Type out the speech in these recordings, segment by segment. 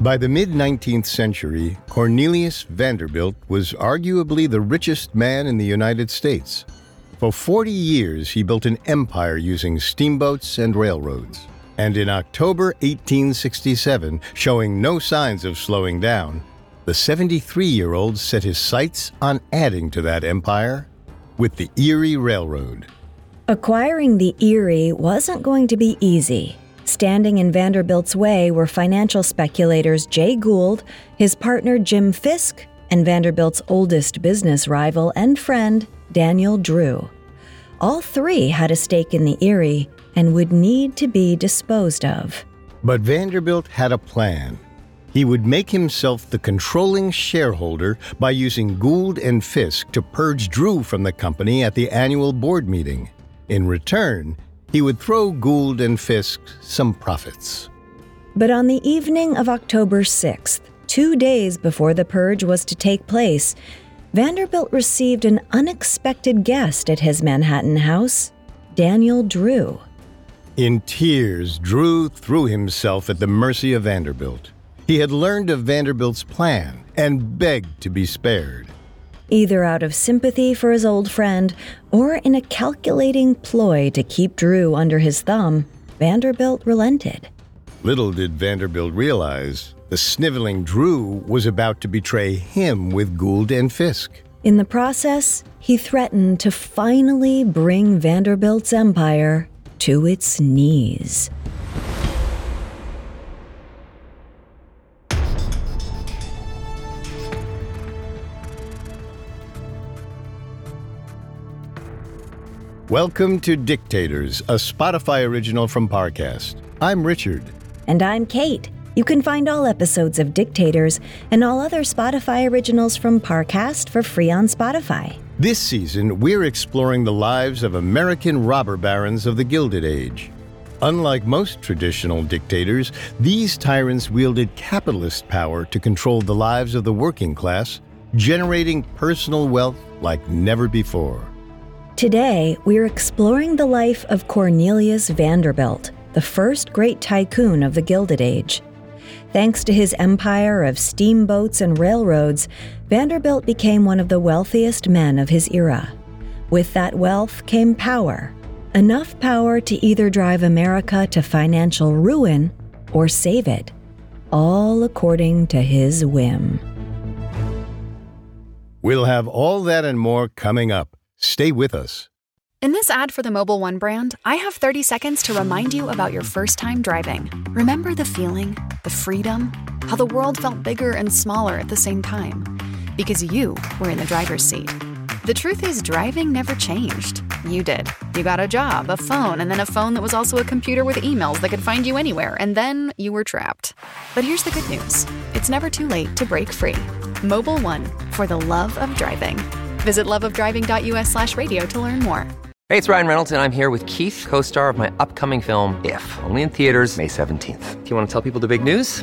By the mid 19th century, Cornelius Vanderbilt was arguably the richest man in the United States. For 40 years, he built an empire using steamboats and railroads. And in October 1867, showing no signs of slowing down, the 73 year old set his sights on adding to that empire with the Erie Railroad. Acquiring the Erie wasn't going to be easy. Standing in Vanderbilt's way were financial speculators Jay Gould, his partner Jim Fisk, and Vanderbilt's oldest business rival and friend, Daniel Drew. All three had a stake in the Erie and would need to be disposed of. But Vanderbilt had a plan. He would make himself the controlling shareholder by using Gould and Fisk to purge Drew from the company at the annual board meeting. In return, he would throw Gould and Fisk some profits. But on the evening of October 6th, two days before the purge was to take place, Vanderbilt received an unexpected guest at his Manhattan house Daniel Drew. In tears, Drew threw himself at the mercy of Vanderbilt. He had learned of Vanderbilt's plan and begged to be spared. Either out of sympathy for his old friend or in a calculating ploy to keep Drew under his thumb, Vanderbilt relented. Little did Vanderbilt realize the sniveling Drew was about to betray him with Gould and Fisk. In the process, he threatened to finally bring Vanderbilt's empire to its knees. Welcome to Dictators, a Spotify original from Parcast. I'm Richard. And I'm Kate. You can find all episodes of Dictators and all other Spotify originals from Parcast for free on Spotify. This season, we're exploring the lives of American robber barons of the Gilded Age. Unlike most traditional dictators, these tyrants wielded capitalist power to control the lives of the working class, generating personal wealth like never before. Today, we're exploring the life of Cornelius Vanderbilt, the first great tycoon of the Gilded Age. Thanks to his empire of steamboats and railroads, Vanderbilt became one of the wealthiest men of his era. With that wealth came power, enough power to either drive America to financial ruin or save it, all according to his whim. We'll have all that and more coming up. Stay with us. In this ad for the Mobil 1 brand, I have 30 seconds to remind you about your first time driving. Remember the feeling, the freedom, how the world felt bigger and smaller at the same time? Because you were in the driver's seat. The truth is, driving never changed. You did. You got a job, a phone, and then a phone that was also a computer with emails that could find you anywhere, and then you were trapped. But here's the good news it's never too late to break free. Mobil 1, for the love of driving. Visit loveofdriving.us slash radio to learn more. Hey, it's Ryan Reynolds, and I'm here with Keith, co star of my upcoming film, If, only in theaters, May 17th. Do you want to tell people the big news?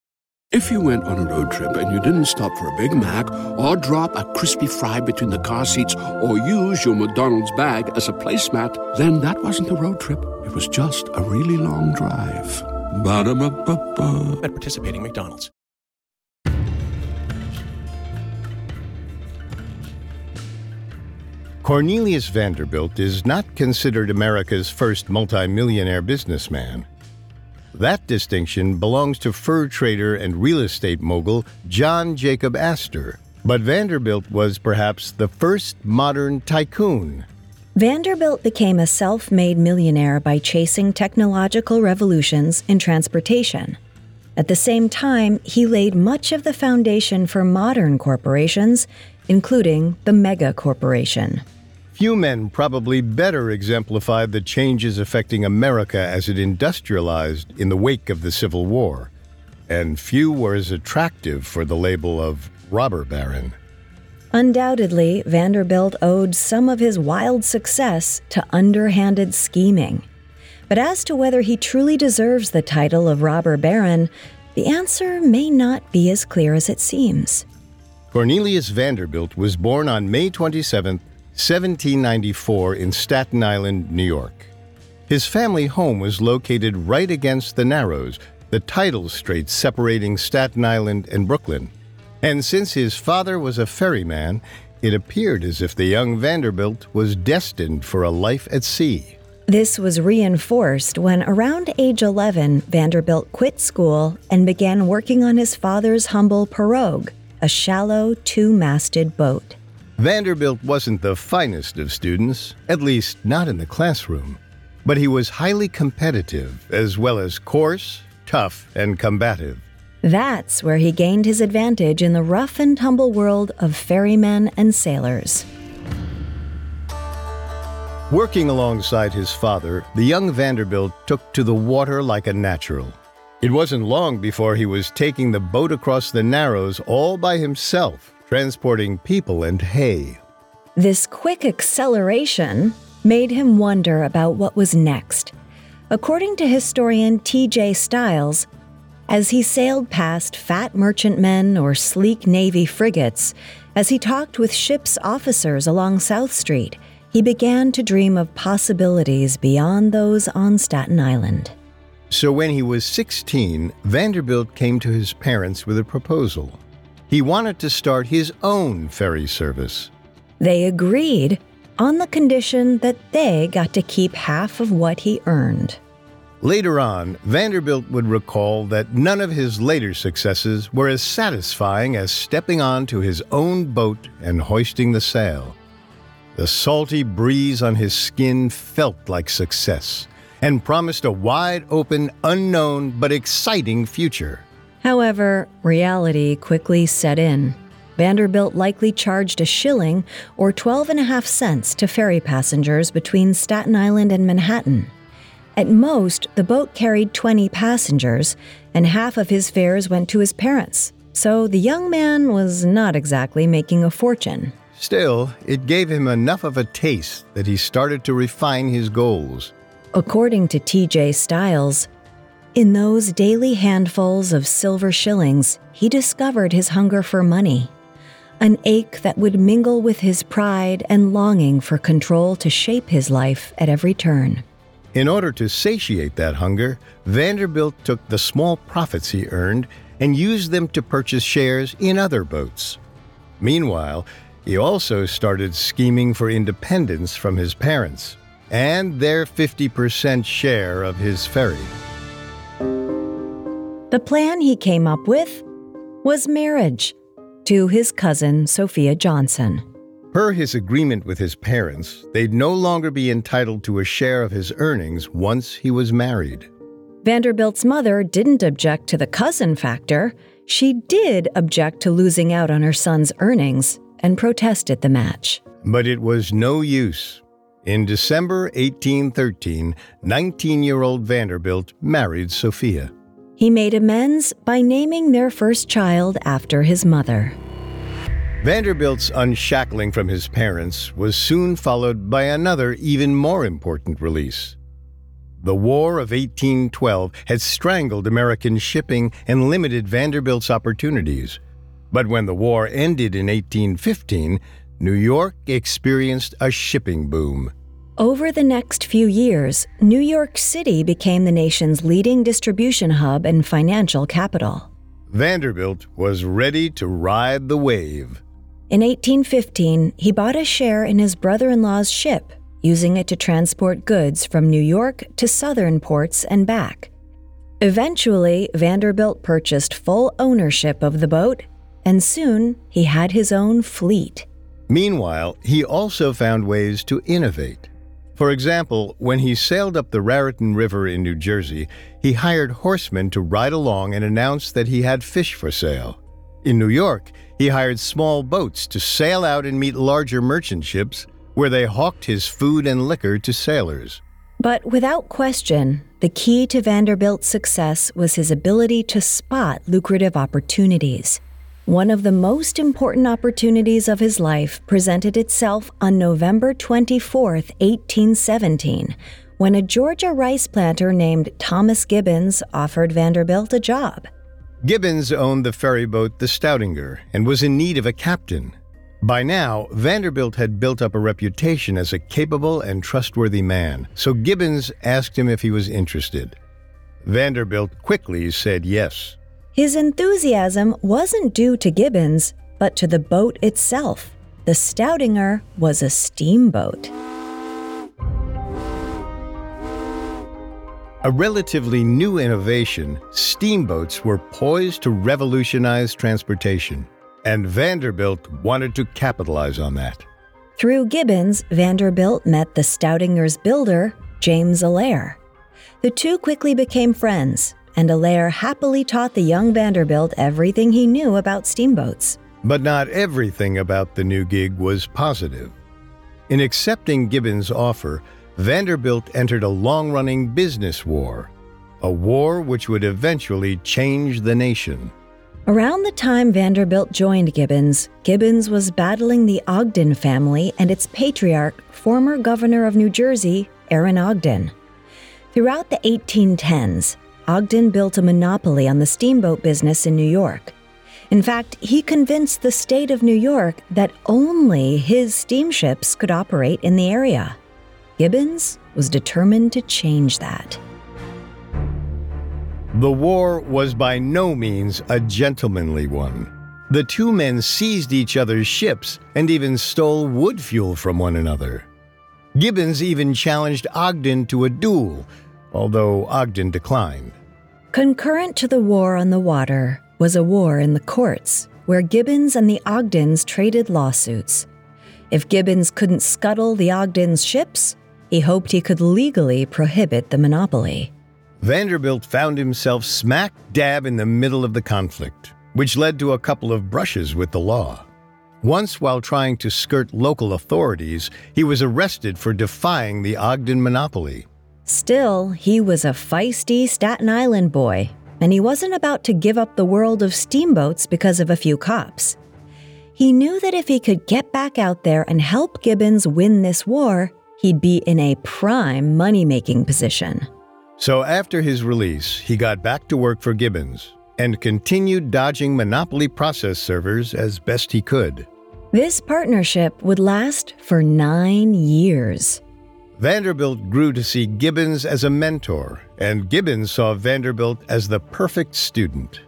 If you went on a road trip and you didn't stop for a Big Mac or drop a crispy fry between the car seats or use your McDonald's bag as a placemat, then that wasn't a road trip. It was just a really long drive. Ba-da-ba-ba-ba. At participating McDonald's. Cornelius Vanderbilt is not considered America's first multimillionaire businessman. That distinction belongs to fur trader and real estate mogul John Jacob Astor. But Vanderbilt was perhaps the first modern tycoon. Vanderbilt became a self made millionaire by chasing technological revolutions in transportation. At the same time, he laid much of the foundation for modern corporations, including the mega corporation. Few men probably better exemplified the changes affecting America as it industrialized in the wake of the Civil War, and few were as attractive for the label of robber baron. Undoubtedly, Vanderbilt owed some of his wild success to underhanded scheming. But as to whether he truly deserves the title of robber baron, the answer may not be as clear as it seems. Cornelius Vanderbilt was born on May 27, 1794, in Staten Island, New York. His family home was located right against the Narrows, the tidal strait separating Staten Island and Brooklyn. And since his father was a ferryman, it appeared as if the young Vanderbilt was destined for a life at sea. This was reinforced when, around age 11, Vanderbilt quit school and began working on his father's humble pirogue, a shallow, two masted boat. Vanderbilt wasn't the finest of students, at least not in the classroom, but he was highly competitive as well as coarse, tough, and combative. That's where he gained his advantage in the rough and tumble world of ferrymen and sailors. Working alongside his father, the young Vanderbilt took to the water like a natural. It wasn't long before he was taking the boat across the Narrows all by himself, transporting people and hay. This quick acceleration made him wonder about what was next. According to historian T.J. Stiles, as he sailed past fat merchantmen or sleek Navy frigates, as he talked with ship's officers along South Street, he began to dream of possibilities beyond those on Staten Island. So when he was 16, Vanderbilt came to his parents with a proposal. He wanted to start his own ferry service. They agreed on the condition that they got to keep half of what he earned. Later on, Vanderbilt would recall that none of his later successes were as satisfying as stepping onto his own boat and hoisting the sail. The salty breeze on his skin felt like success and promised a wide open, unknown, but exciting future. However, reality quickly set in. Vanderbilt likely charged a shilling or 12 and a half cents to ferry passengers between Staten Island and Manhattan. At most, the boat carried 20 passengers, and half of his fares went to his parents, so the young man was not exactly making a fortune. Still, it gave him enough of a taste that he started to refine his goals. According to TJ Stiles, in those daily handfuls of silver shillings, he discovered his hunger for money, an ache that would mingle with his pride and longing for control to shape his life at every turn. In order to satiate that hunger, Vanderbilt took the small profits he earned and used them to purchase shares in other boats. Meanwhile, he also started scheming for independence from his parents and their 50% share of his ferry. The plan he came up with was marriage to his cousin, Sophia Johnson. Per his agreement with his parents, they'd no longer be entitled to a share of his earnings once he was married. Vanderbilt's mother didn't object to the cousin factor. She did object to losing out on her son's earnings and protested the match. But it was no use. In December 1813, 19 year old Vanderbilt married Sophia. He made amends by naming their first child after his mother. Vanderbilt's unshackling from his parents was soon followed by another, even more important release. The War of 1812 had strangled American shipping and limited Vanderbilt's opportunities. But when the war ended in 1815, New York experienced a shipping boom. Over the next few years, New York City became the nation's leading distribution hub and financial capital. Vanderbilt was ready to ride the wave. In 1815, he bought a share in his brother in law's ship, using it to transport goods from New York to southern ports and back. Eventually, Vanderbilt purchased full ownership of the boat, and soon he had his own fleet. Meanwhile, he also found ways to innovate. For example, when he sailed up the Raritan River in New Jersey, he hired horsemen to ride along and announce that he had fish for sale. In New York, he hired small boats to sail out and meet larger merchant ships, where they hawked his food and liquor to sailors. But without question, the key to Vanderbilt's success was his ability to spot lucrative opportunities. One of the most important opportunities of his life presented itself on November 24, 1817, when a Georgia rice planter named Thomas Gibbons offered Vanderbilt a job. Gibbons owned the ferry boat the Stoudinger and was in need of a captain. By now, Vanderbilt had built up a reputation as a capable and trustworthy man, so Gibbons asked him if he was interested. Vanderbilt quickly said yes. His enthusiasm wasn't due to Gibbons, but to the boat itself. The Stoudinger was a steamboat. A relatively new innovation, steamboats were poised to revolutionize transportation, and Vanderbilt wanted to capitalize on that. Through Gibbons, Vanderbilt met the Stoudinger's builder, James Allaire. The two quickly became friends, and Allaire happily taught the young Vanderbilt everything he knew about steamboats. But not everything about the new gig was positive. In accepting Gibbons' offer, Vanderbilt entered a long running business war, a war which would eventually change the nation. Around the time Vanderbilt joined Gibbons, Gibbons was battling the Ogden family and its patriarch, former governor of New Jersey, Aaron Ogden. Throughout the 1810s, Ogden built a monopoly on the steamboat business in New York. In fact, he convinced the state of New York that only his steamships could operate in the area. Gibbons was determined to change that. The war was by no means a gentlemanly one. The two men seized each other's ships and even stole wood fuel from one another. Gibbons even challenged Ogden to a duel, although Ogden declined. Concurrent to the war on the water was a war in the courts, where Gibbons and the Ogdens traded lawsuits. If Gibbons couldn't scuttle the Ogdens' ships, he hoped he could legally prohibit the monopoly. Vanderbilt found himself smack dab in the middle of the conflict, which led to a couple of brushes with the law. Once, while trying to skirt local authorities, he was arrested for defying the Ogden monopoly. Still, he was a feisty Staten Island boy, and he wasn't about to give up the world of steamboats because of a few cops. He knew that if he could get back out there and help Gibbons win this war, he'd be in a prime money making position. So after his release, he got back to work for Gibbons and continued dodging monopoly process servers as best he could. This partnership would last for nine years. Vanderbilt grew to see Gibbons as a mentor, and Gibbons saw Vanderbilt as the perfect student.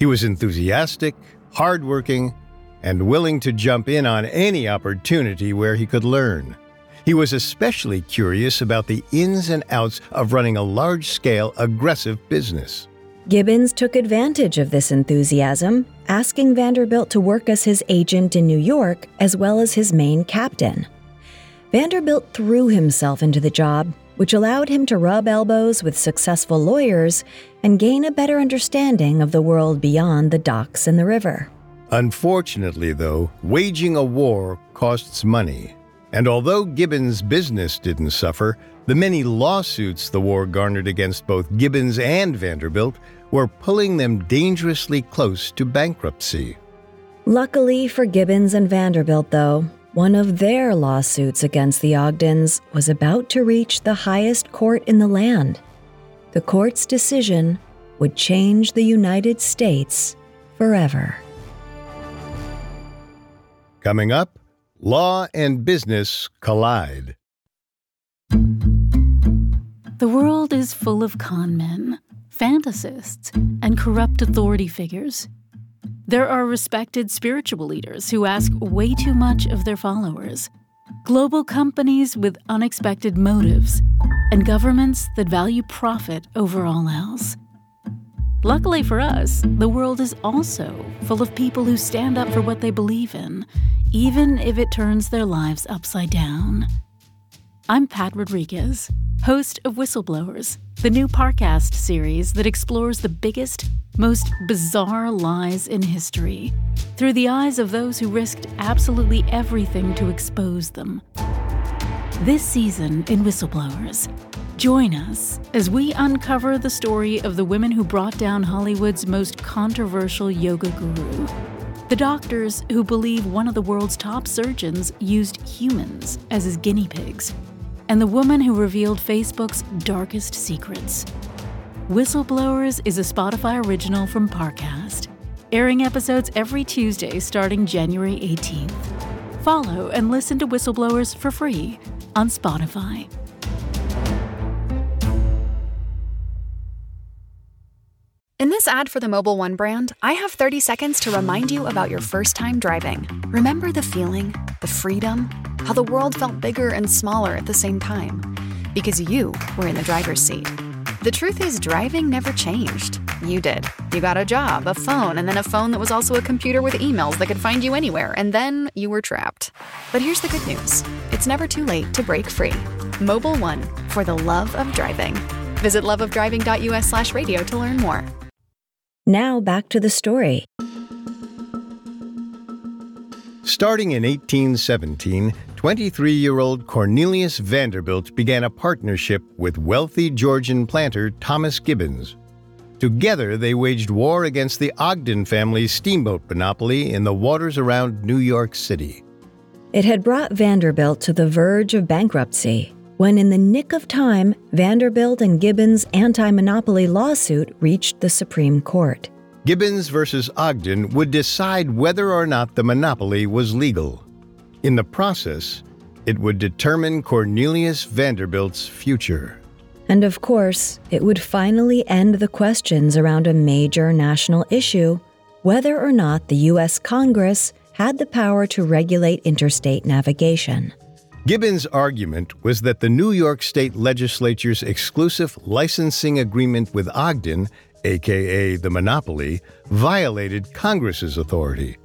He was enthusiastic, hardworking, and willing to jump in on any opportunity where he could learn. He was especially curious about the ins and outs of running a large scale, aggressive business. Gibbons took advantage of this enthusiasm, asking Vanderbilt to work as his agent in New York as well as his main captain. Vanderbilt threw himself into the job, which allowed him to rub elbows with successful lawyers and gain a better understanding of the world beyond the docks and the river. Unfortunately, though, waging a war costs money. And although Gibbons' business didn't suffer, the many lawsuits the war garnered against both Gibbons and Vanderbilt were pulling them dangerously close to bankruptcy. Luckily for Gibbons and Vanderbilt, though, one of their lawsuits against the Ogdens was about to reach the highest court in the land. The court's decision would change the United States forever. Coming up, law and business collide. The world is full of con men, fantasists, and corrupt authority figures. There are respected spiritual leaders who ask way too much of their followers, global companies with unexpected motives, and governments that value profit over all else. Luckily for us, the world is also full of people who stand up for what they believe in, even if it turns their lives upside down. I'm Pat Rodriguez, host of Whistleblowers, the new Parcast series that explores the biggest, most bizarre lies in history through the eyes of those who risked absolutely everything to expose them. This season in Whistleblowers, join us as we uncover the story of the women who brought down Hollywood's most controversial yoga guru. The doctors who believe one of the world's top surgeons used humans as his guinea pigs, and the woman who revealed Facebook's darkest secrets. Whistleblowers is a Spotify original from Parcast, airing episodes every Tuesday starting January 18th. Follow and listen to Whistleblowers for free on Spotify. In this ad for the Mobil 1 brand, I have 30 seconds to remind you about your first time driving. Remember the feeling, the freedom, how the world felt bigger and smaller at the same time? Because you were in the driver's seat. The truth is, driving never changed. You did. You got a job, a phone, and then a phone that was also a computer with emails that could find you anywhere, and then you were trapped. But here's the good news it's never too late to break free. Mobil 1 for the love of driving. Visit loveofdriving.us slash radio to learn more. Now back to the story. Starting in 1817, 23 year old Cornelius Vanderbilt began a partnership with wealthy Georgian planter Thomas Gibbons. Together, they waged war against the Ogden family's steamboat monopoly in the waters around New York City. It had brought Vanderbilt to the verge of bankruptcy when, in the nick of time, Vanderbilt and Gibbons' anti monopoly lawsuit reached the Supreme Court. Gibbons versus Ogden would decide whether or not the monopoly was legal. In the process, it would determine Cornelius Vanderbilt's future. And of course, it would finally end the questions around a major national issue whether or not the U.S. Congress had the power to regulate interstate navigation. Gibbons' argument was that the New York State Legislature's exclusive licensing agreement with Ogden, aka the monopoly, violated Congress's authority.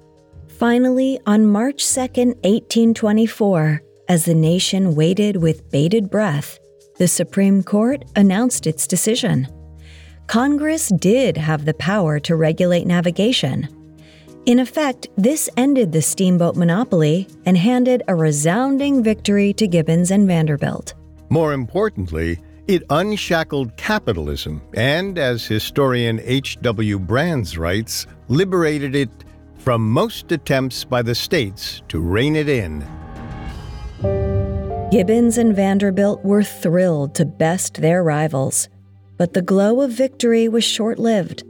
Finally, on March 2, 1824, as the nation waited with bated breath, the Supreme Court announced its decision. Congress did have the power to regulate navigation. In effect, this ended the steamboat monopoly and handed a resounding victory to Gibbons and Vanderbilt. More importantly, it unshackled capitalism and, as historian H.W. Brands writes, liberated it from most attempts by the states to rein it in. Gibbons and Vanderbilt were thrilled to best their rivals, but the glow of victory was short lived.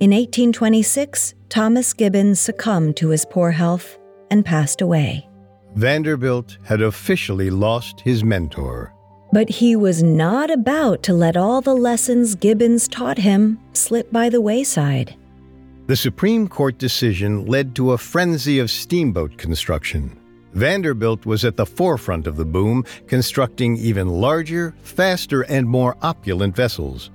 In 1826, Thomas Gibbons succumbed to his poor health and passed away. Vanderbilt had officially lost his mentor. But he was not about to let all the lessons Gibbons taught him slip by the wayside. The Supreme Court decision led to a frenzy of steamboat construction. Vanderbilt was at the forefront of the boom, constructing even larger, faster, and more opulent vessels.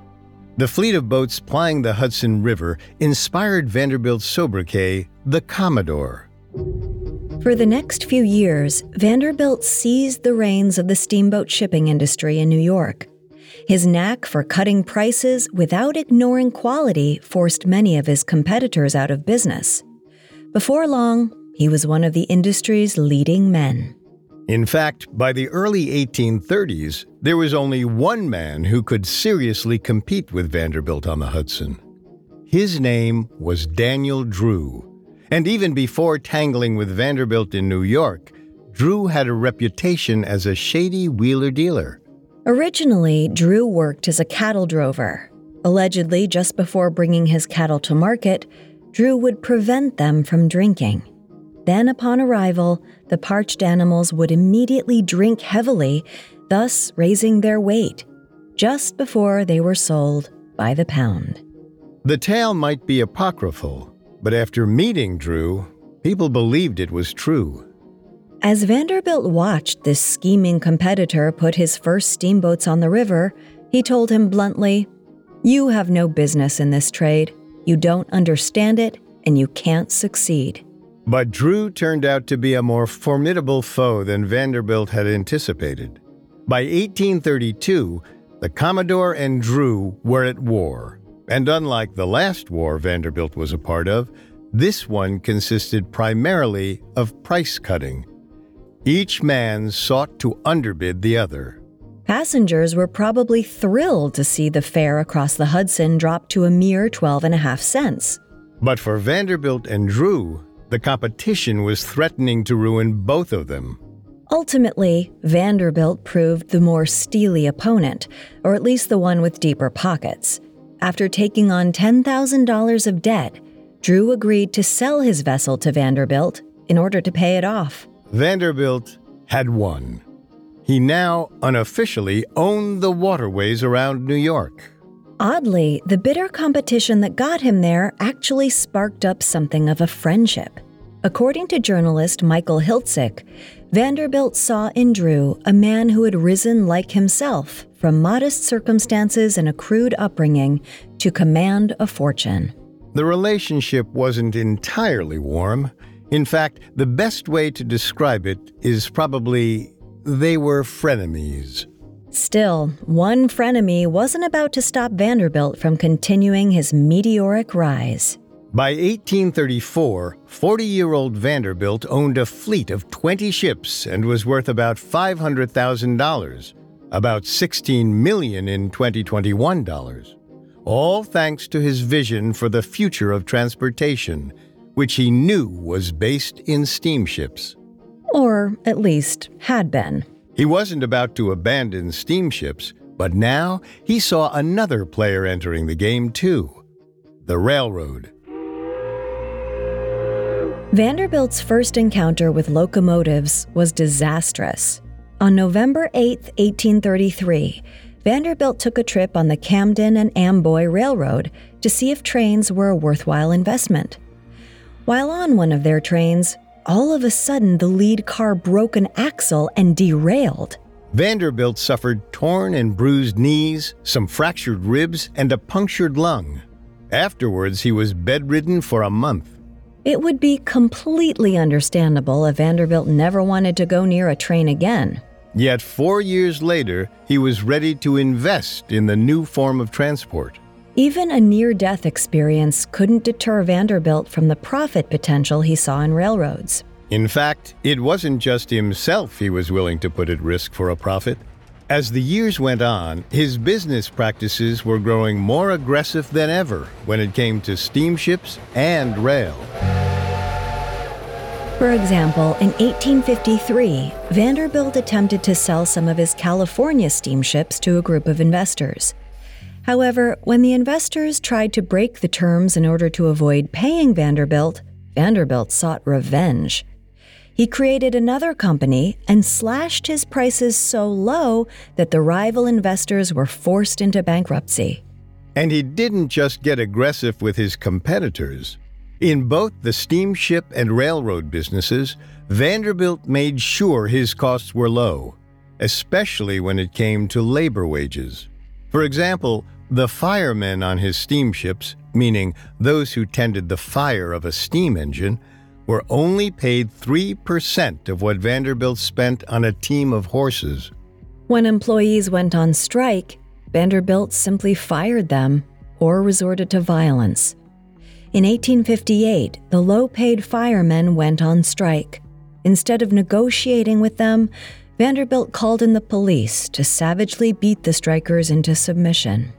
The fleet of boats plying the Hudson River inspired Vanderbilt's sobriquet, the Commodore. For the next few years, Vanderbilt seized the reins of the steamboat shipping industry in New York. His knack for cutting prices without ignoring quality forced many of his competitors out of business. Before long, he was one of the industry's leading men. In fact, by the early 1830s, there was only one man who could seriously compete with Vanderbilt on the Hudson. His name was Daniel Drew. And even before tangling with Vanderbilt in New York, Drew had a reputation as a shady wheeler dealer. Originally, Drew worked as a cattle drover. Allegedly, just before bringing his cattle to market, Drew would prevent them from drinking. Then, upon arrival, the parched animals would immediately drink heavily, thus raising their weight, just before they were sold by the pound. The tale might be apocryphal, but after meeting Drew, people believed it was true. As Vanderbilt watched this scheming competitor put his first steamboats on the river, he told him bluntly, You have no business in this trade. You don't understand it, and you can't succeed. But Drew turned out to be a more formidable foe than Vanderbilt had anticipated. By 1832, the Commodore and Drew were at war. And unlike the last war Vanderbilt was a part of, this one consisted primarily of price cutting. Each man sought to underbid the other. Passengers were probably thrilled to see the fare across the Hudson drop to a mere 12 and a half cents. But for Vanderbilt and Drew, The competition was threatening to ruin both of them. Ultimately, Vanderbilt proved the more steely opponent, or at least the one with deeper pockets. After taking on $10,000 of debt, Drew agreed to sell his vessel to Vanderbilt in order to pay it off. Vanderbilt had won. He now unofficially owned the waterways around New York. Oddly, the bitter competition that got him there actually sparked up something of a friendship. According to journalist Michael Hiltzik, Vanderbilt saw in Drew a man who had risen like himself from modest circumstances and a crude upbringing to command a fortune. The relationship wasn't entirely warm. In fact, the best way to describe it is probably they were frenemies. Still, one frenemy wasn't about to stop Vanderbilt from continuing his meteoric rise. By 1834, 40 year old Vanderbilt owned a fleet of 20 ships and was worth about $500,000, about 16 million in 2021 dollars. All thanks to his vision for the future of transportation, which he knew was based in steamships. Or at least had been. He wasn't about to abandon steamships, but now he saw another player entering the game too the railroad. Vanderbilt's first encounter with locomotives was disastrous. On November 8, 1833, Vanderbilt took a trip on the Camden and Amboy Railroad to see if trains were a worthwhile investment. While on one of their trains, all of a sudden the lead car broke an axle and derailed. Vanderbilt suffered torn and bruised knees, some fractured ribs, and a punctured lung. Afterwards, he was bedridden for a month. It would be completely understandable if Vanderbilt never wanted to go near a train again. Yet four years later, he was ready to invest in the new form of transport. Even a near death experience couldn't deter Vanderbilt from the profit potential he saw in railroads. In fact, it wasn't just himself he was willing to put at risk for a profit. As the years went on, his business practices were growing more aggressive than ever when it came to steamships and rail. For example, in 1853, Vanderbilt attempted to sell some of his California steamships to a group of investors. However, when the investors tried to break the terms in order to avoid paying Vanderbilt, Vanderbilt sought revenge. He created another company and slashed his prices so low that the rival investors were forced into bankruptcy. And he didn't just get aggressive with his competitors. In both the steamship and railroad businesses, Vanderbilt made sure his costs were low, especially when it came to labor wages. For example, the firemen on his steamships, meaning those who tended the fire of a steam engine, were only paid 3% of what Vanderbilt spent on a team of horses. When employees went on strike, Vanderbilt simply fired them or resorted to violence. In 1858, the low paid firemen went on strike. Instead of negotiating with them, Vanderbilt called in the police to savagely beat the strikers into submission.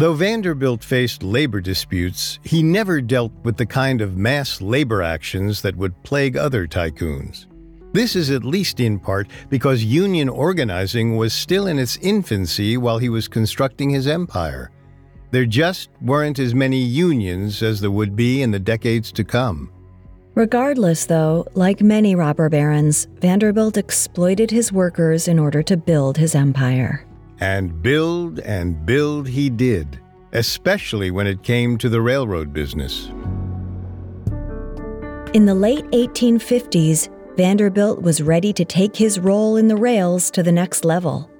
Though Vanderbilt faced labor disputes, he never dealt with the kind of mass labor actions that would plague other tycoons. This is at least in part because union organizing was still in its infancy while he was constructing his empire. There just weren't as many unions as there would be in the decades to come. Regardless, though, like many robber barons, Vanderbilt exploited his workers in order to build his empire. And build and build he did, especially when it came to the railroad business. In the late 1850s, Vanderbilt was ready to take his role in the rails to the next level.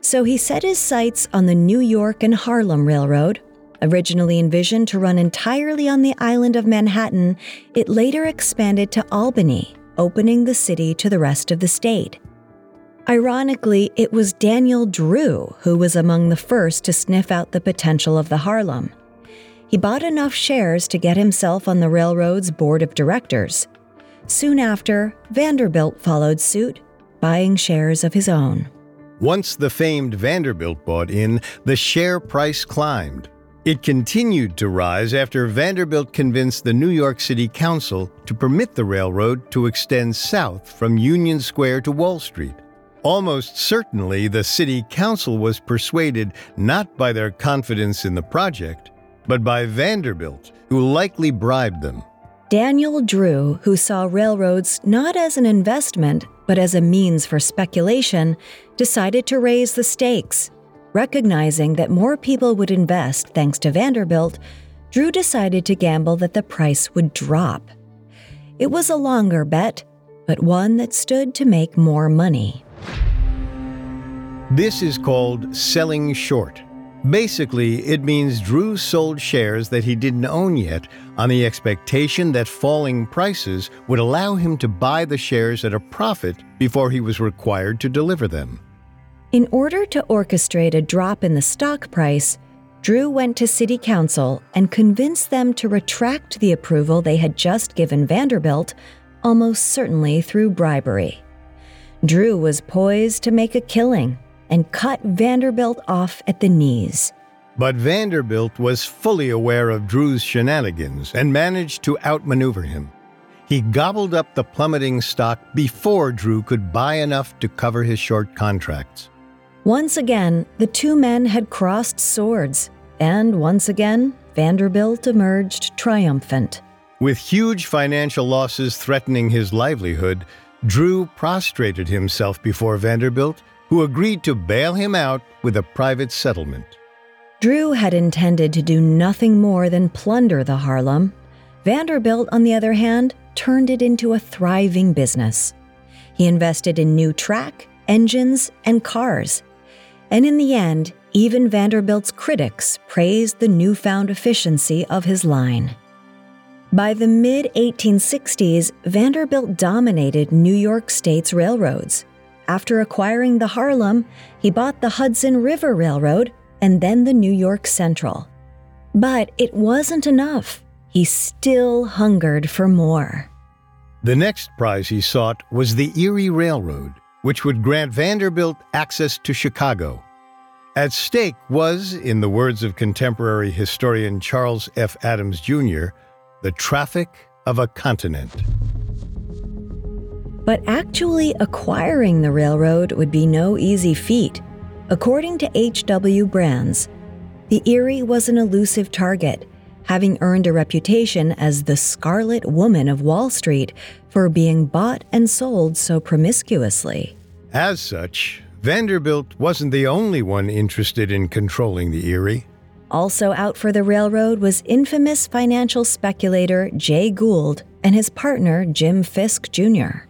So he set his sights on the New York and Harlem Railroad. Originally envisioned to run entirely on the island of Manhattan, it later expanded to Albany, opening the city to the rest of the state. Ironically, it was Daniel Drew who was among the first to sniff out the potential of the Harlem. He bought enough shares to get himself on the railroad's board of directors. Soon after, Vanderbilt followed suit, buying shares of his own. Once the famed Vanderbilt bought in, the share price climbed. It continued to rise after Vanderbilt convinced the New York City Council to permit the railroad to extend south from Union Square to Wall Street. Almost certainly, the City Council was persuaded not by their confidence in the project, but by Vanderbilt, who likely bribed them. Daniel Drew, who saw railroads not as an investment, but as a means for speculation, decided to raise the stakes. Recognizing that more people would invest thanks to Vanderbilt, Drew decided to gamble that the price would drop. It was a longer bet, but one that stood to make more money. This is called selling short. Basically, it means Drew sold shares that he didn't own yet on the expectation that falling prices would allow him to buy the shares at a profit before he was required to deliver them. In order to orchestrate a drop in the stock price, Drew went to City Council and convinced them to retract the approval they had just given Vanderbilt, almost certainly through bribery. Drew was poised to make a killing and cut Vanderbilt off at the knees. But Vanderbilt was fully aware of Drew's shenanigans and managed to outmaneuver him. He gobbled up the plummeting stock before Drew could buy enough to cover his short contracts. Once again, the two men had crossed swords, and once again, Vanderbilt emerged triumphant. With huge financial losses threatening his livelihood, Drew prostrated himself before Vanderbilt, who agreed to bail him out with a private settlement. Drew had intended to do nothing more than plunder the Harlem. Vanderbilt, on the other hand, turned it into a thriving business. He invested in new track, engines, and cars and in the end, even Vanderbilt's critics praised the newfound efficiency of his line. By the mid 1860s, Vanderbilt dominated New York State's railroads. After acquiring the Harlem, he bought the Hudson River Railroad and then the New York Central. But it wasn't enough. He still hungered for more. The next prize he sought was the Erie Railroad, which would grant Vanderbilt access to Chicago. At stake was, in the words of contemporary historian Charles F. Adams Jr., the traffic of a continent. But actually acquiring the railroad would be no easy feat. According to H.W. Brands, the Erie was an elusive target, having earned a reputation as the Scarlet Woman of Wall Street for being bought and sold so promiscuously. As such, Vanderbilt wasn't the only one interested in controlling the Erie. Also out for the railroad was infamous financial speculator Jay Gould and his partner Jim Fisk Jr.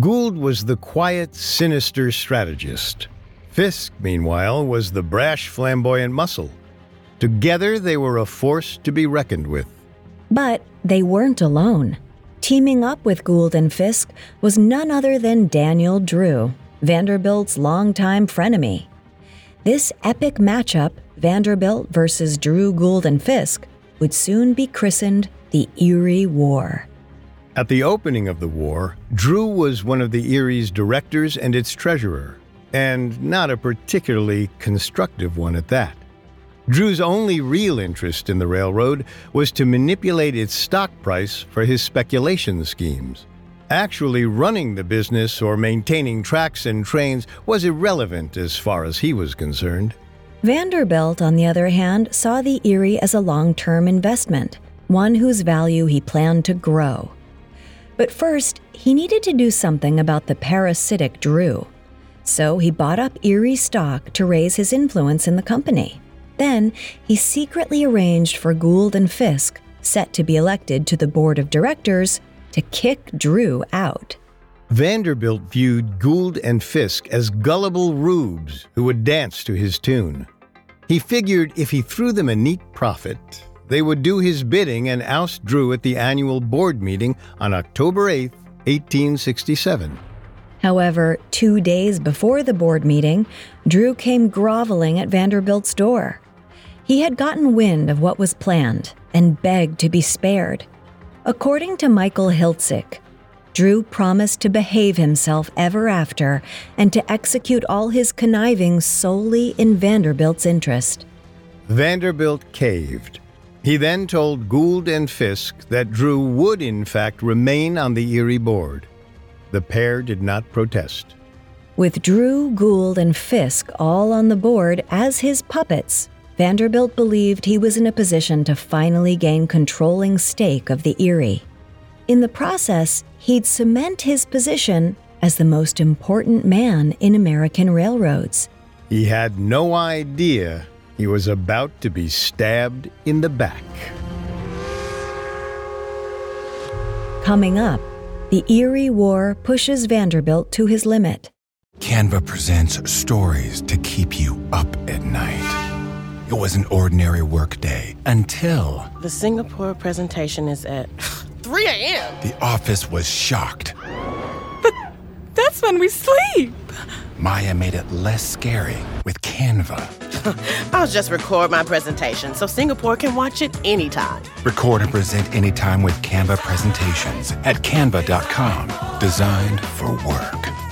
Gould was the quiet, sinister strategist. Fisk, meanwhile, was the brash, flamboyant muscle. Together, they were a force to be reckoned with. But they weren't alone. Teaming up with Gould and Fisk was none other than Daniel Drew, Vanderbilt's longtime frenemy. This epic matchup, Vanderbilt versus Drew Gould and Fisk, would soon be christened the Erie War. At the opening of the war, Drew was one of the Erie's directors and its treasurer, and not a particularly constructive one at that. Drew's only real interest in the railroad was to manipulate its stock price for his speculation schemes. Actually running the business or maintaining tracks and trains was irrelevant as far as he was concerned. Vanderbilt, on the other hand, saw the Erie as a long term investment, one whose value he planned to grow. But first, he needed to do something about the parasitic Drew. So he bought up Erie stock to raise his influence in the company. Then he secretly arranged for Gould and Fisk, set to be elected to the board of directors, to kick Drew out. Vanderbilt viewed Gould and Fisk as gullible rubes who would dance to his tune. He figured if he threw them a neat profit, they would do his bidding and oust Drew at the annual board meeting on October 8, 1867. However, two days before the board meeting, Drew came groveling at Vanderbilt's door. He had gotten wind of what was planned and begged to be spared. According to Michael Hiltzik, Drew promised to behave himself ever after and to execute all his conniving solely in Vanderbilt's interest. Vanderbilt caved. He then told Gould and Fisk that Drew would, in fact, remain on the Erie board. The pair did not protest. With Drew, Gould, and Fisk all on the board as his puppets, Vanderbilt believed he was in a position to finally gain controlling stake of the Erie. In the process, he'd cement his position as the most important man in American railroads. He had no idea he was about to be stabbed in the back. Coming up, the Erie War pushes Vanderbilt to his limit. Canva presents stories to keep you up at night. It was an ordinary workday until The Singapore presentation is at 3 a.m. the office was shocked. That's when we sleep. Maya made it less scary with Canva. I'll just record my presentation so Singapore can watch it anytime. Record and present anytime with Canva presentations at canva.com. Designed for work.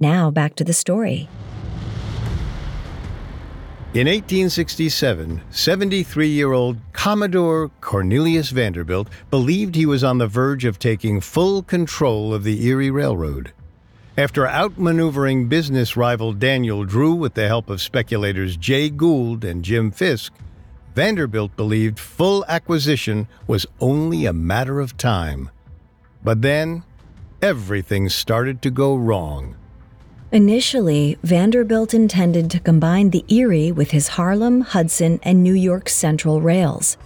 Now back to the story. In 1867, 73 year old Commodore Cornelius Vanderbilt believed he was on the verge of taking full control of the Erie Railroad. After outmaneuvering business rival Daniel Drew with the help of speculators Jay Gould and Jim Fisk, Vanderbilt believed full acquisition was only a matter of time. But then, everything started to go wrong. Initially, Vanderbilt intended to combine the Erie with his Harlem, Hudson, and New York Central rails.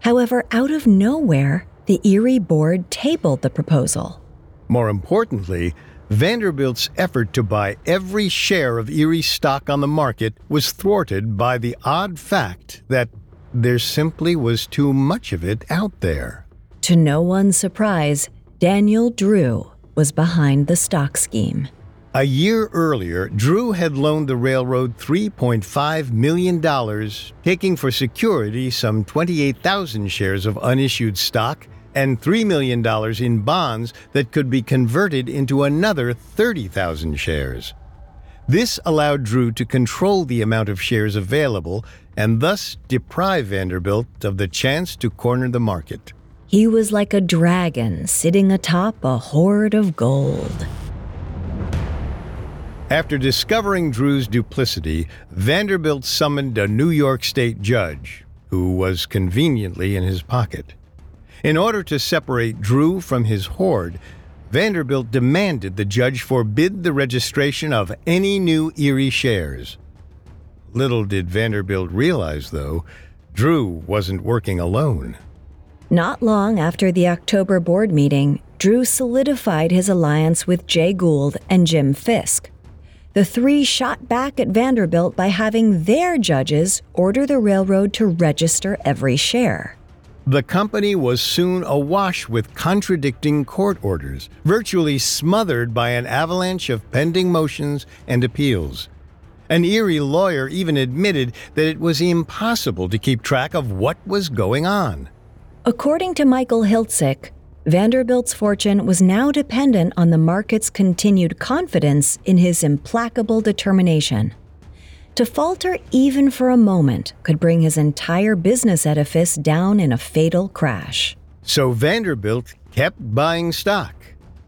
However, out of nowhere, the Erie board tabled the proposal. More importantly, Vanderbilt's effort to buy every share of Erie stock on the market was thwarted by the odd fact that there simply was too much of it out there. To no one's surprise, Daniel Drew was behind the stock scheme. A year earlier, Drew had loaned the railroad $3.5 million, taking for security some 28,000 shares of unissued stock and $3 million in bonds that could be converted into another 30,000 shares. This allowed Drew to control the amount of shares available and thus deprive Vanderbilt of the chance to corner the market. He was like a dragon sitting atop a hoard of gold. After discovering Drew's duplicity, Vanderbilt summoned a New York state judge, who was conveniently in his pocket. In order to separate Drew from his hoard, Vanderbilt demanded the judge forbid the registration of any new Erie shares. Little did Vanderbilt realize, though, Drew wasn't working alone. Not long after the October board meeting, Drew solidified his alliance with Jay Gould and Jim Fisk. The three shot back at Vanderbilt by having their judges order the railroad to register every share. The company was soon awash with contradicting court orders, virtually smothered by an avalanche of pending motions and appeals. An Erie lawyer even admitted that it was impossible to keep track of what was going on. According to Michael Hiltzik, Vanderbilt's fortune was now dependent on the market's continued confidence in his implacable determination. To falter even for a moment could bring his entire business edifice down in a fatal crash. So Vanderbilt kept buying stock,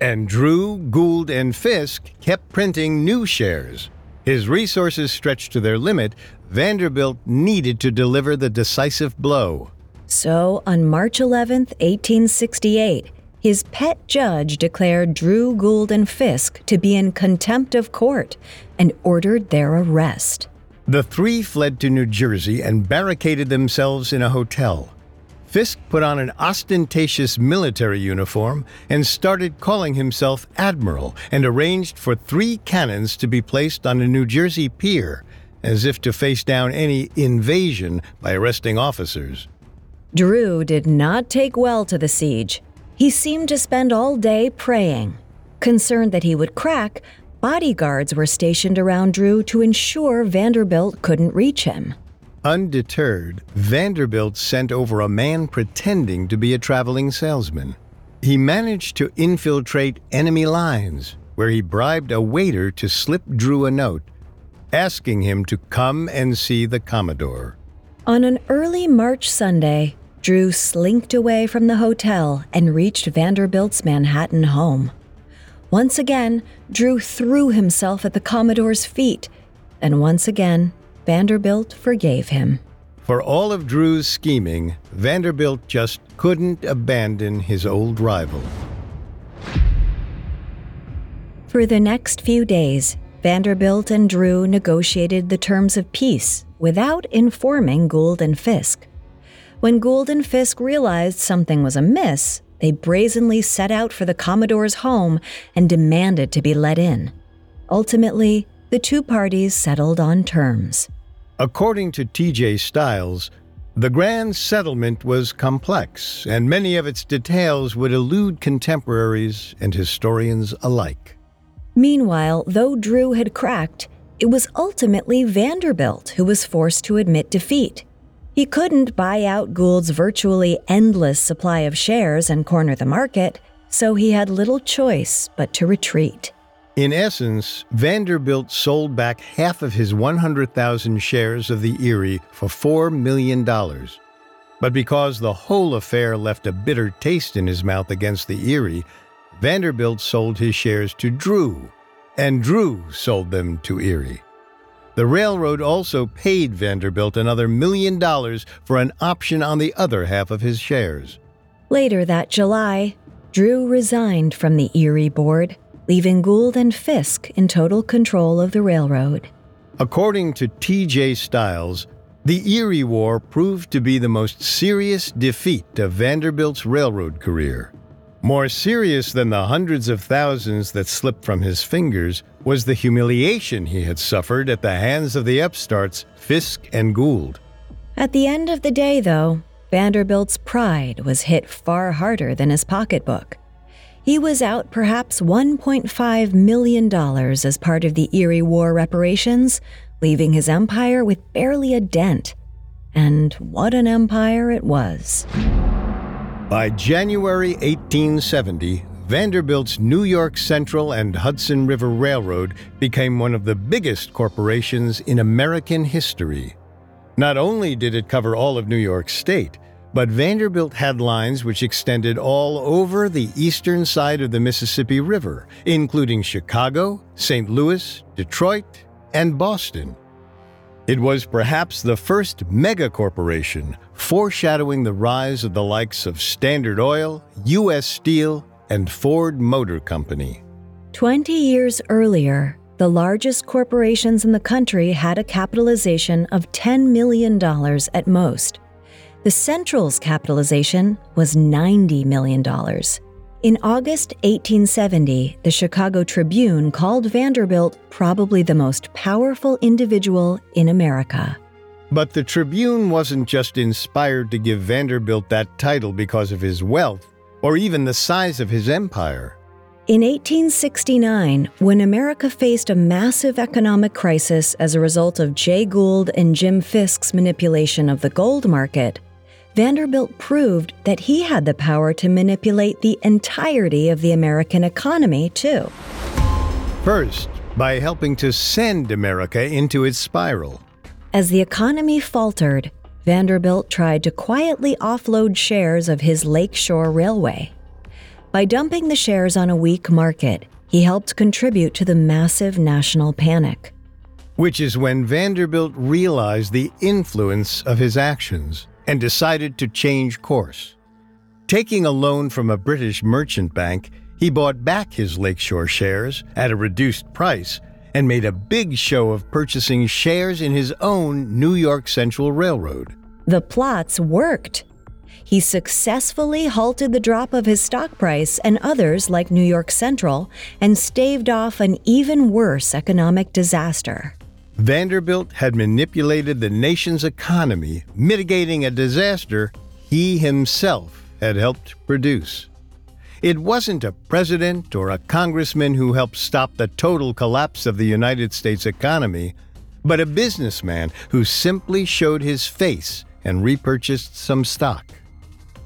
and Drew, Gould, and Fisk kept printing new shares. His resources stretched to their limit, Vanderbilt needed to deliver the decisive blow. So, on March 11, 1868, his pet judge declared Drew, Gould, and Fisk to be in contempt of court and ordered their arrest. The three fled to New Jersey and barricaded themselves in a hotel. Fisk put on an ostentatious military uniform and started calling himself Admiral and arranged for three cannons to be placed on a New Jersey pier as if to face down any invasion by arresting officers. Drew did not take well to the siege. He seemed to spend all day praying. Concerned that he would crack, bodyguards were stationed around Drew to ensure Vanderbilt couldn't reach him. Undeterred, Vanderbilt sent over a man pretending to be a traveling salesman. He managed to infiltrate enemy lines, where he bribed a waiter to slip Drew a note, asking him to come and see the Commodore. On an early March Sunday, Drew slinked away from the hotel and reached Vanderbilt's Manhattan home. Once again, Drew threw himself at the Commodore's feet, and once again, Vanderbilt forgave him. For all of Drew's scheming, Vanderbilt just couldn't abandon his old rival. For the next few days, Vanderbilt and Drew negotiated the terms of peace without informing Gould and Fisk. When Gould and Fisk realized something was amiss, they brazenly set out for the Commodore's home and demanded to be let in. Ultimately, the two parties settled on terms. According to TJ Stiles, the grand settlement was complex, and many of its details would elude contemporaries and historians alike. Meanwhile, though Drew had cracked, it was ultimately Vanderbilt who was forced to admit defeat. He couldn't buy out Gould's virtually endless supply of shares and corner the market, so he had little choice but to retreat. In essence, Vanderbilt sold back half of his 100,000 shares of the Erie for $4 million. But because the whole affair left a bitter taste in his mouth against the Erie, Vanderbilt sold his shares to Drew, and Drew sold them to Erie. The railroad also paid Vanderbilt another million dollars for an option on the other half of his shares. Later that July, Drew resigned from the Erie board, leaving Gould and Fisk in total control of the railroad. According to T.J. Stiles, the Erie War proved to be the most serious defeat of Vanderbilt's railroad career. More serious than the hundreds of thousands that slipped from his fingers was the humiliation he had suffered at the hands of the upstarts Fisk and Gould. At the end of the day, though, Vanderbilt's pride was hit far harder than his pocketbook. He was out perhaps $1.5 million as part of the Erie War reparations, leaving his empire with barely a dent. And what an empire it was. By January 1870, Vanderbilt's New York Central and Hudson River Railroad became one of the biggest corporations in American history. Not only did it cover all of New York State, but Vanderbilt had lines which extended all over the eastern side of the Mississippi River, including Chicago, St. Louis, Detroit, and Boston. It was perhaps the first mega corporation, foreshadowing the rise of the likes of Standard Oil, U.S. Steel, and Ford Motor Company. Twenty years earlier, the largest corporations in the country had a capitalization of $10 million at most. The Central's capitalization was $90 million. In August 1870, the Chicago Tribune called Vanderbilt probably the most powerful individual in America. But the Tribune wasn't just inspired to give Vanderbilt that title because of his wealth or even the size of his empire. In 1869, when America faced a massive economic crisis as a result of Jay Gould and Jim Fisk's manipulation of the gold market, Vanderbilt proved that he had the power to manipulate the entirety of the American economy, too. First, by helping to send America into its spiral. As the economy faltered, Vanderbilt tried to quietly offload shares of his Lakeshore Railway. By dumping the shares on a weak market, he helped contribute to the massive national panic. Which is when Vanderbilt realized the influence of his actions and decided to change course. Taking a loan from a British merchant bank, he bought back his Lakeshore shares at a reduced price and made a big show of purchasing shares in his own New York Central Railroad. The plots worked. He successfully halted the drop of his stock price and others like New York Central and staved off an even worse economic disaster. Vanderbilt had manipulated the nation's economy, mitigating a disaster he himself had helped produce. It wasn't a president or a congressman who helped stop the total collapse of the United States economy, but a businessman who simply showed his face and repurchased some stock.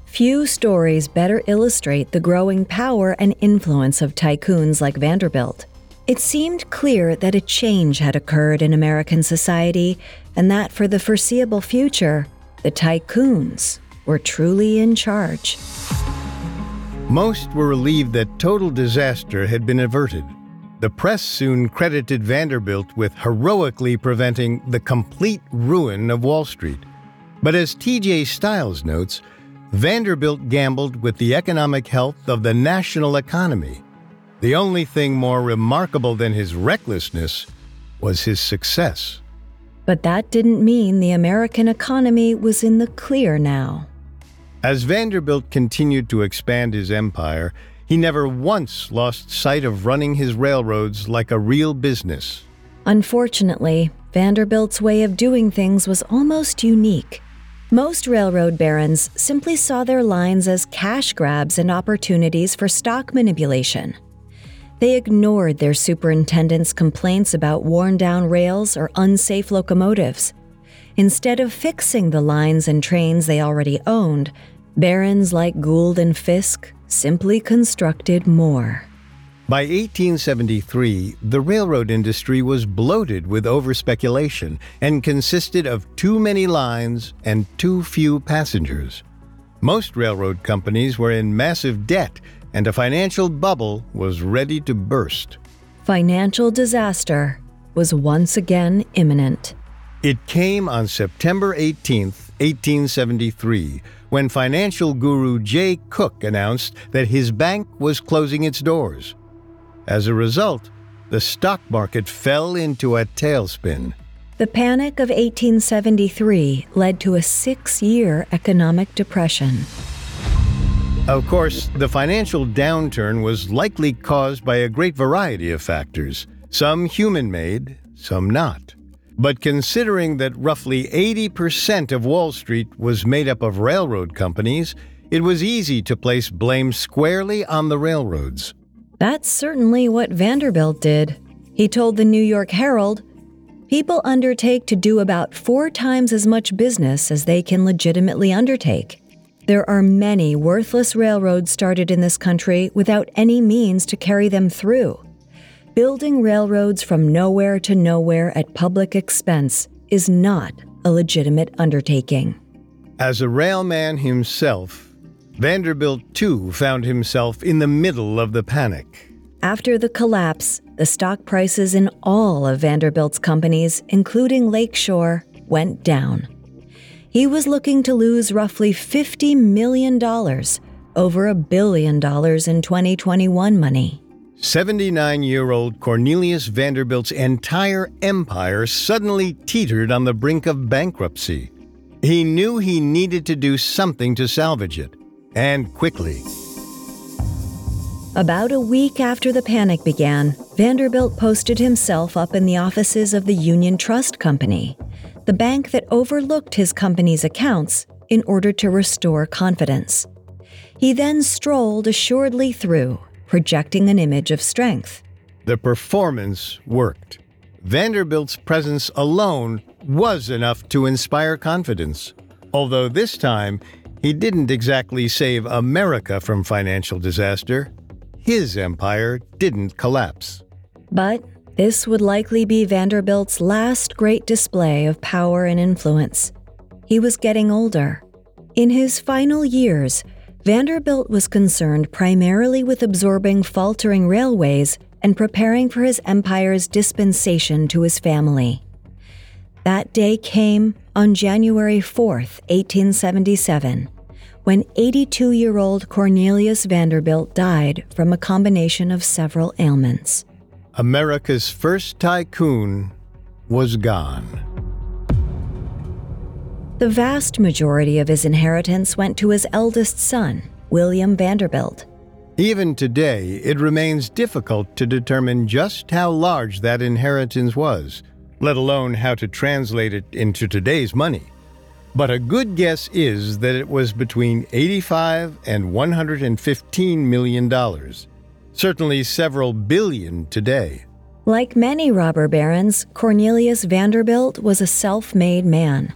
Few stories better illustrate the growing power and influence of tycoons like Vanderbilt. It seemed clear that a change had occurred in American society and that for the foreseeable future, the tycoons were truly in charge. Most were relieved that total disaster had been averted. The press soon credited Vanderbilt with heroically preventing the complete ruin of Wall Street. But as T.J. Stiles notes, Vanderbilt gambled with the economic health of the national economy. The only thing more remarkable than his recklessness was his success. But that didn't mean the American economy was in the clear now. As Vanderbilt continued to expand his empire, he never once lost sight of running his railroads like a real business. Unfortunately, Vanderbilt's way of doing things was almost unique. Most railroad barons simply saw their lines as cash grabs and opportunities for stock manipulation. They ignored their superintendent's complaints about worn down rails or unsafe locomotives. Instead of fixing the lines and trains they already owned, barons like Gould and Fisk simply constructed more. By 1873, the railroad industry was bloated with overspeculation and consisted of too many lines and too few passengers. Most railroad companies were in massive debt, and a financial bubble was ready to burst. Financial disaster was once again imminent. It came on September 18, 1873, when financial guru Jay Cooke announced that his bank was closing its doors. As a result, the stock market fell into a tailspin. The Panic of 1873 led to a six year economic depression. Of course, the financial downturn was likely caused by a great variety of factors, some human made, some not. But considering that roughly 80% of Wall Street was made up of railroad companies, it was easy to place blame squarely on the railroads. That's certainly what Vanderbilt did. He told the New York Herald People undertake to do about four times as much business as they can legitimately undertake. There are many worthless railroads started in this country without any means to carry them through. Building railroads from nowhere to nowhere at public expense is not a legitimate undertaking. As a railman himself, Vanderbilt too found himself in the middle of the panic. After the collapse, the stock prices in all of Vanderbilt's companies, including Lakeshore, went down. He was looking to lose roughly $50 million, over a billion dollars in 2021 money. 79 year old Cornelius Vanderbilt's entire empire suddenly teetered on the brink of bankruptcy. He knew he needed to do something to salvage it, and quickly. About a week after the panic began, Vanderbilt posted himself up in the offices of the Union Trust Company, the bank that overlooked his company's accounts in order to restore confidence. He then strolled assuredly through, projecting an image of strength. The performance worked. Vanderbilt's presence alone was enough to inspire confidence, although this time he didn't exactly save America from financial disaster. His empire didn't collapse. But this would likely be Vanderbilt's last great display of power and influence. He was getting older. In his final years, Vanderbilt was concerned primarily with absorbing faltering railways and preparing for his empire's dispensation to his family. That day came on January 4, 1877, when 82 year old Cornelius Vanderbilt died from a combination of several ailments. America's first tycoon was gone. The vast majority of his inheritance went to his eldest son, William Vanderbilt. Even today, it remains difficult to determine just how large that inheritance was, let alone how to translate it into today's money. But a good guess is that it was between 85 and 115 million dollars. Certainly several billion today. Like many robber barons, Cornelius Vanderbilt was a self made man.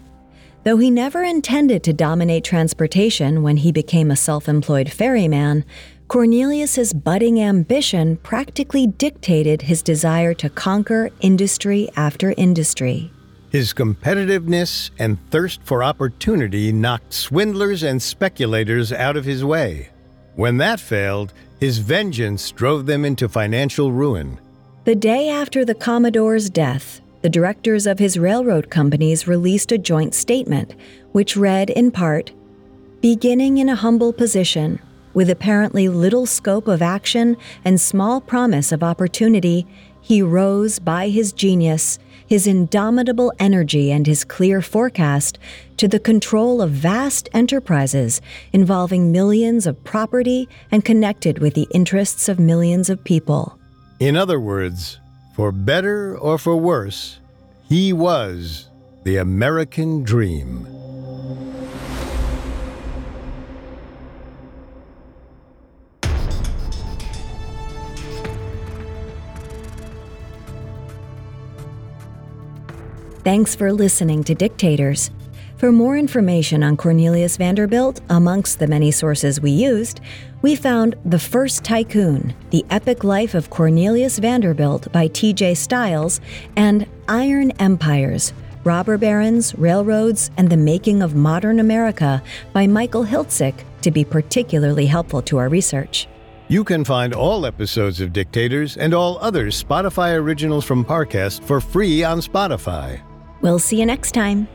Though he never intended to dominate transportation when he became a self employed ferryman, Cornelius's budding ambition practically dictated his desire to conquer industry after industry. His competitiveness and thirst for opportunity knocked swindlers and speculators out of his way. When that failed, his vengeance drove them into financial ruin. The day after the Commodore's death, the directors of his railroad companies released a joint statement, which read in part Beginning in a humble position, with apparently little scope of action and small promise of opportunity, he rose by his genius, his indomitable energy, and his clear forecast to the control of vast enterprises involving millions of property and connected with the interests of millions of people. In other words, for better or for worse, he was the American dream. Thanks for listening to Dictators. For more information on Cornelius Vanderbilt, amongst the many sources we used, we found The First Tycoon The Epic Life of Cornelius Vanderbilt by T.J. Stiles and Iron Empires Robber Barons, Railroads, and the Making of Modern America by Michael Hiltzik to be particularly helpful to our research. You can find all episodes of Dictators and all other Spotify originals from Parcast for free on Spotify. We'll see you next time.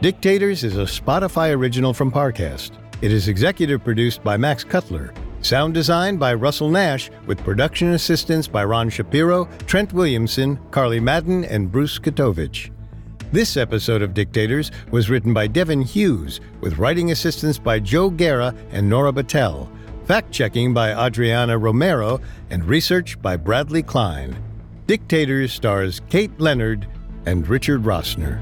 Dictators is a Spotify original from Parcast. It is executive produced by Max Cutler, sound designed by Russell Nash, with production assistance by Ron Shapiro, Trent Williamson, Carly Madden, and Bruce Katovich. This episode of Dictators was written by Devin Hughes, with writing assistance by Joe Guerra and Nora Battelle, fact checking by Adriana Romero, and research by Bradley Klein. Dictators stars Kate Leonard and Richard Rossner.